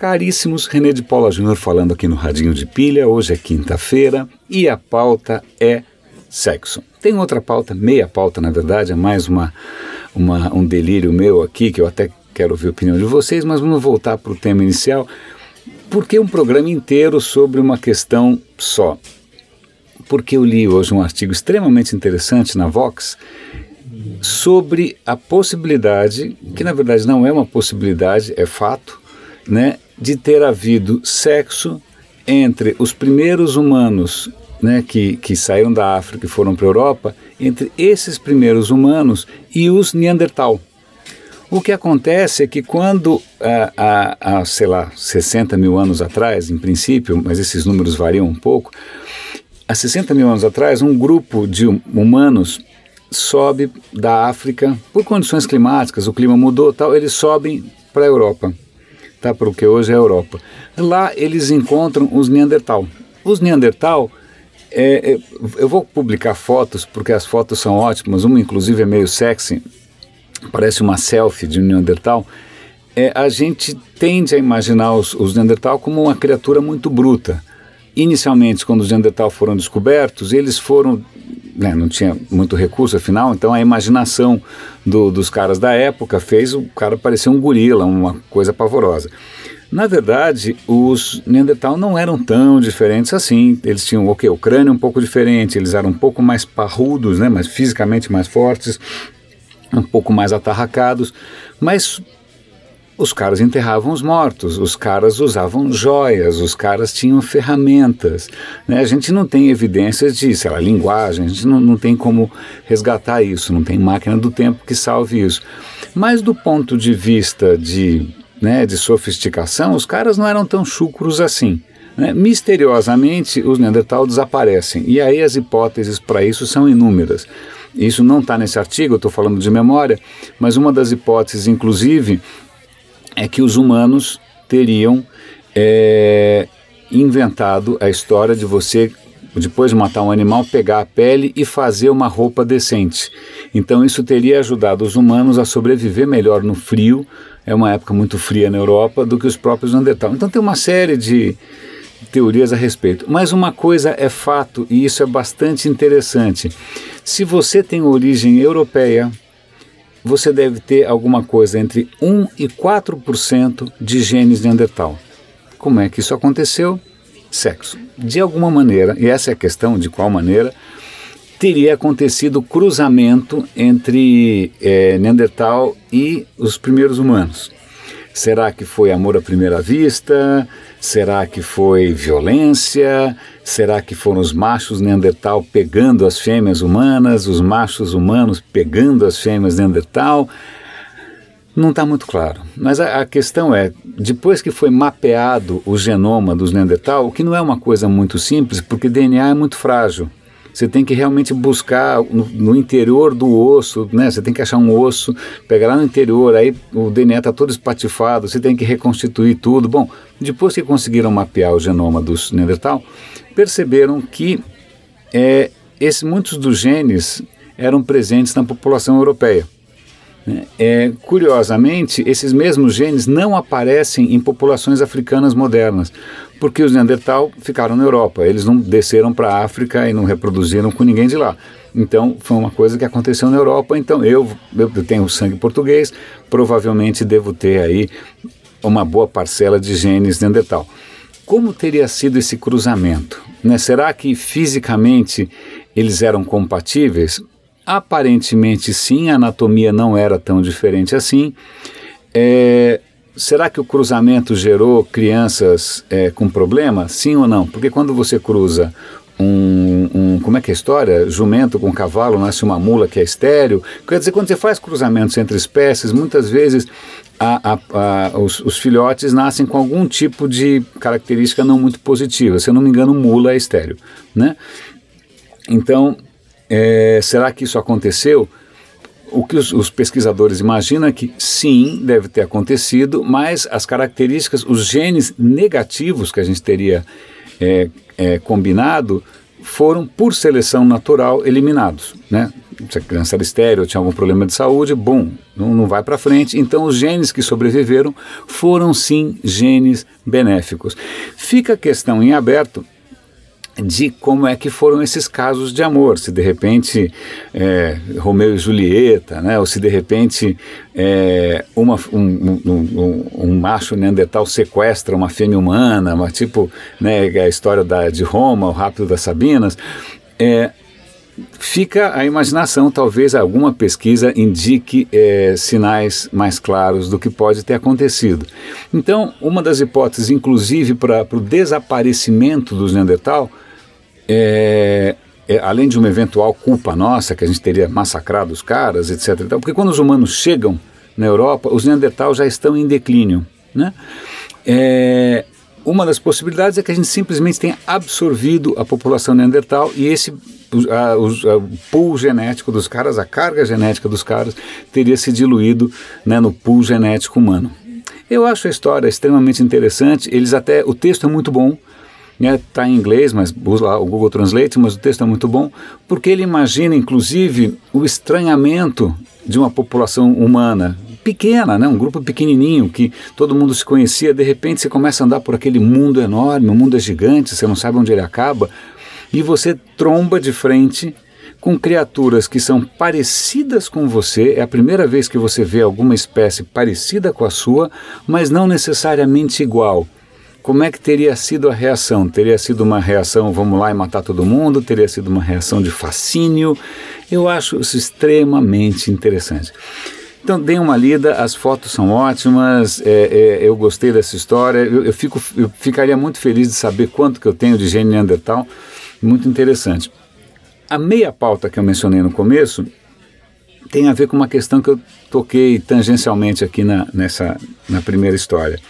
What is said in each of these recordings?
Caríssimos, René de Paula Júnior falando aqui no Radinho de Pilha. Hoje é quinta-feira e a pauta é sexo. Tem outra pauta, meia pauta na verdade, é mais uma, uma, um delírio meu aqui, que eu até quero ouvir a opinião de vocês, mas vamos voltar para o tema inicial. Porque um programa inteiro sobre uma questão só? Porque eu li hoje um artigo extremamente interessante na Vox sobre a possibilidade, que na verdade não é uma possibilidade, é fato, né, de ter havido sexo entre os primeiros humanos né, que, que saíram da África e foram para a Europa, entre esses primeiros humanos e os Neandertal. O que acontece é que quando, há, há, sei lá, 60 mil anos atrás, em princípio, mas esses números variam um pouco, há 60 mil anos atrás, um grupo de humanos sobe da África, por condições climáticas, o clima mudou tal, eles sobem para a Europa tá, para o que hoje é a Europa. Lá eles encontram os Neandertal. Os Neandertal, é, é, eu vou publicar fotos porque as fotos são ótimas, uma inclusive é meio sexy, parece uma selfie de um Neandertal. É, a gente tende a imaginar os, os Neandertal como uma criatura muito bruta. Inicialmente, quando os Neandertal foram descobertos, eles foram né, não tinha muito recurso afinal, então a imaginação do, dos caras da época fez o cara parecer um gorila, uma coisa pavorosa. Na verdade, os Neandertal não eram tão diferentes assim. Eles tinham o, quê? o crânio um pouco diferente, eles eram um pouco mais parrudos, né, mas fisicamente mais fortes, um pouco mais atarracados, mas os caras enterravam os mortos, os caras usavam joias, os caras tinham ferramentas. Né? A gente não tem evidências de, sei lá, linguagem, a gente não, não tem como resgatar isso, não tem máquina do tempo que salve isso. Mas do ponto de vista de, né, de sofisticação, os caras não eram tão chucros assim. Né? Misteriosamente, os Neandertal desaparecem. E aí as hipóteses para isso são inúmeras. Isso não está nesse artigo, eu estou falando de memória, mas uma das hipóteses, inclusive, é que os humanos teriam é, inventado a história de você, depois de matar um animal, pegar a pele e fazer uma roupa decente. Então isso teria ajudado os humanos a sobreviver melhor no frio, é uma época muito fria na Europa, do que os próprios Neandertal. Então tem uma série de teorias a respeito. Mas uma coisa é fato, e isso é bastante interessante. Se você tem origem europeia, você deve ter alguma coisa entre 1 e 4% de genes Neandertal. Como é que isso aconteceu? Sexo. De alguma maneira, e essa é a questão, de qual maneira, teria acontecido cruzamento entre é, Neandertal e os primeiros humanos. Será que foi amor à primeira vista? Será que foi violência? Será que foram os machos Neandertal pegando as fêmeas humanas, os machos humanos pegando as fêmeas Neandertal? Não está muito claro. Mas a, a, questão é, depois que foi mapeado o genoma dos Neandertal, o que não é uma coisa muito simples, porque DNA é muito frágil. Você tem que realmente buscar no, no, interior do osso, né? Você tem que achar um osso, pegar lá no interior, aí o DNA está todo espatifado, você tem que reconstituir tudo. Bom, depois que conseguiram mapear o genoma dos Neandertal, perceberam que é, esse, muitos dos genes eram presentes na população europeia. É, curiosamente, esses mesmos genes não aparecem em populações africanas modernas, porque os Neandertal ficaram na Europa, eles não desceram para a África e não reproduziram com ninguém de lá. Então, foi uma coisa que aconteceu na Europa. Então, eu, eu tenho sangue português, provavelmente devo ter aí uma boa parcela de genes Neandertal. Como teria sido esse cruzamento? Né? Será que fisicamente eles eram compatíveis? Aparentemente sim, a anatomia não era tão diferente assim. É, será que o cruzamento gerou crianças é, com problema? Sim ou não? Porque quando você cruza um, um, como é que é a história? Jumento com cavalo, nasce uma mula que é estéreo. Quer dizer, quando você faz cruzamentos entre espécies, muitas vezes a, a, a, os, os, filhotes nascem com algum tipo de característica não muito positiva. Se eu não me engano, mula é estéreo, né? Então, é, será que isso aconteceu? O que os, os, pesquisadores imaginam é que sim, deve ter acontecido, mas as características, os genes negativos que a gente teria é, é, combinado, foram, por seleção natural, eliminados. Né? se a criança era estéreo, tinha algum problema de saúde, bom, não, não vai para frente. Então, os genes que sobreviveram foram sim genes benéficos. Fica a questão em aberto de como é que foram esses casos de amor, se de repente é, Romeu e Julieta, né, ou se de repente é, uma, um, um, um, um, macho neandertal sequestra uma fêmea humana, uma, tipo né, a história da, de Roma, o Rápido das Sabinas, é, fica a imaginação, talvez alguma pesquisa indique é, sinais mais claros do que pode ter acontecido. Então, uma das hipóteses, inclusive para o desaparecimento dos Neandertal, é, é, além de uma eventual culpa nossa, que a gente teria massacrado os caras, etc. Porque quando os humanos chegam na Europa, os Neandertal já estão em declínio. Né? É, uma das possibilidades é que a gente simplesmente tenha absorvido a população Neandertal e esse a, o pool genético dos caras, a carga genética dos caras, teria se diluído né, no pool genético humano. Eu acho a história extremamente interessante. Eles até o texto é muito bom. Está né, em inglês, mas usa lá o Google Translate, mas o texto é muito bom, porque ele imagina, inclusive, o estranhamento de uma população humana pequena, né, um grupo pequenininho que todo mundo se conhecia, de repente você começa a andar por aquele mundo enorme, o mundo é gigante, você não sabe onde ele acaba, e você tromba de frente com criaturas que são parecidas com você, é a primeira vez que você vê alguma espécie parecida com a sua, mas não necessariamente igual como é que teria sido a reação? Teria sido uma reação, vamos lá e matar todo mundo? Teria sido uma reação de fascínio? Eu acho isso extremamente interessante. Então, deem uma lida, as fotos são ótimas, é, é, eu gostei dessa história, eu, eu, fico, eu ficaria muito feliz de saber quanto que eu tenho de gene Neandertal, muito interessante. A meia pauta que eu mencionei no começo tem a ver com uma questão que eu toquei tangencialmente aqui na, nessa, na primeira história.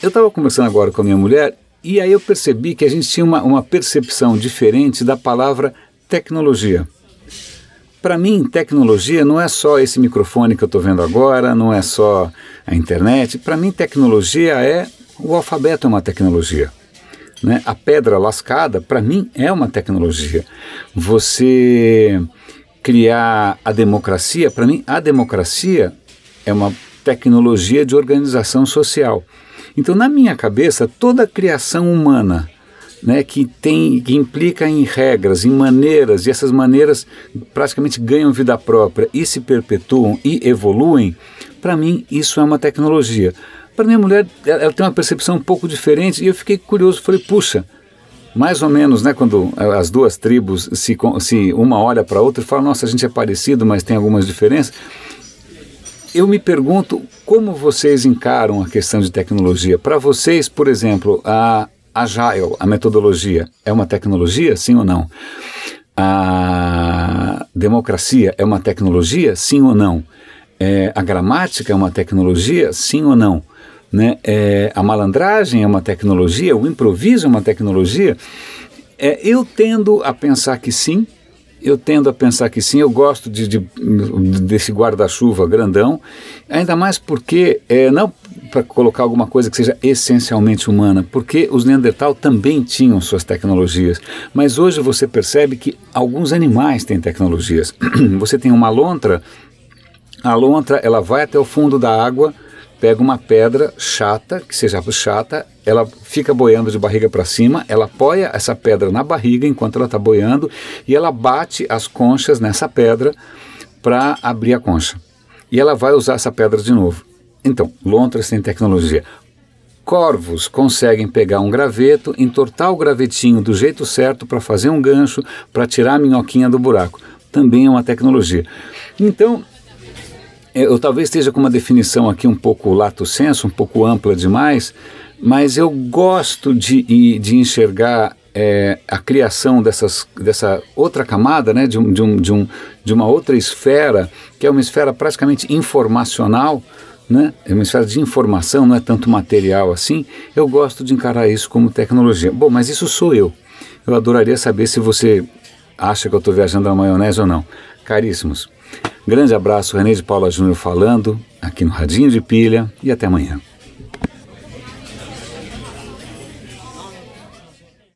Eu estava conversando agora com a minha mulher e aí eu percebi que a gente tinha uma, uma percepção diferente da palavra tecnologia. Para mim, tecnologia não é só esse microfone que eu estou vendo agora, não é só a internet. Para mim, tecnologia é o alfabeto é uma tecnologia. Né? A pedra lascada, para mim, é uma tecnologia. Você criar a democracia, para mim, a democracia é uma tecnologia de organização social. Então, na minha cabeça, toda a criação humana né, que tem que implica em regras, em maneiras, e essas maneiras praticamente ganham vida própria e se perpetuam e evoluem, para mim isso é uma tecnologia. Para minha mulher, ela tem uma percepção um pouco diferente e eu fiquei curioso, falei, puxa, mais ou menos, né, quando as duas tribos se, se uma olha para a outra e fala, nossa, a gente é parecido, mas tem algumas diferenças eu me pergunto como vocês encaram a questão de tecnologia. Para vocês, por exemplo, a Agile, a metodologia, é uma tecnologia, sim ou não? A democracia é uma tecnologia, sim ou não? É, a gramática é uma tecnologia, sim ou não? Né? É, a malandragem é uma tecnologia, o improviso é uma tecnologia. É, eu tendo a pensar que sim, eu tendo a pensar que sim, eu gosto de, de desse guarda-chuva grandão, ainda mais porque, é, não para colocar alguma coisa que seja essencialmente humana, porque os Neandertal também tinham suas tecnologias, mas hoje você percebe que alguns animais têm tecnologias. você tem uma lontra, a lontra ela vai até o fundo da água, pega uma pedra chata, que seja chata, ela fica boiando de barriga para cima, ela apoia essa pedra na barriga enquanto ela está boiando e ela bate as conchas nessa pedra para abrir a concha. E ela vai usar essa pedra de novo. Então, lontras têm tecnologia. Corvos conseguem pegar um graveto, entortar o gravetinho do jeito certo para fazer um gancho, para tirar a minhoquinha do buraco. Também é uma tecnologia. Então, eu talvez esteja com uma definição aqui um pouco lato senso, um pouco ampla demais, mas eu gosto de, de enxergar é, a criação dessas, dessa outra camada, né, de, um, de, um, de, um, de uma outra esfera, que é uma esfera praticamente informacional, né, é uma esfera de informação, não é tanto material assim, eu gosto de encarar isso como tecnologia. Bom, mas isso sou eu. Eu adoraria saber se você acha que eu estou viajando na maionese ou não. Caríssimos, grande abraço, René de Paula Júnior falando aqui no Radinho de Pilha e até amanhã.